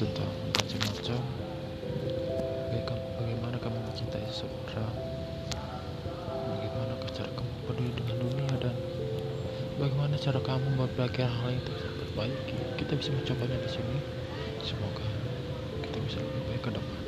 tentang macam-macam bagaimana kamu mencintai seseorang? Bagaimana cara kamu peduli dengan dunia dan bagaimana cara kamu memperbaiki hal itu terbaik. kita bisa mencobanya di sini. Semoga kita bisa lebih baik ke depan.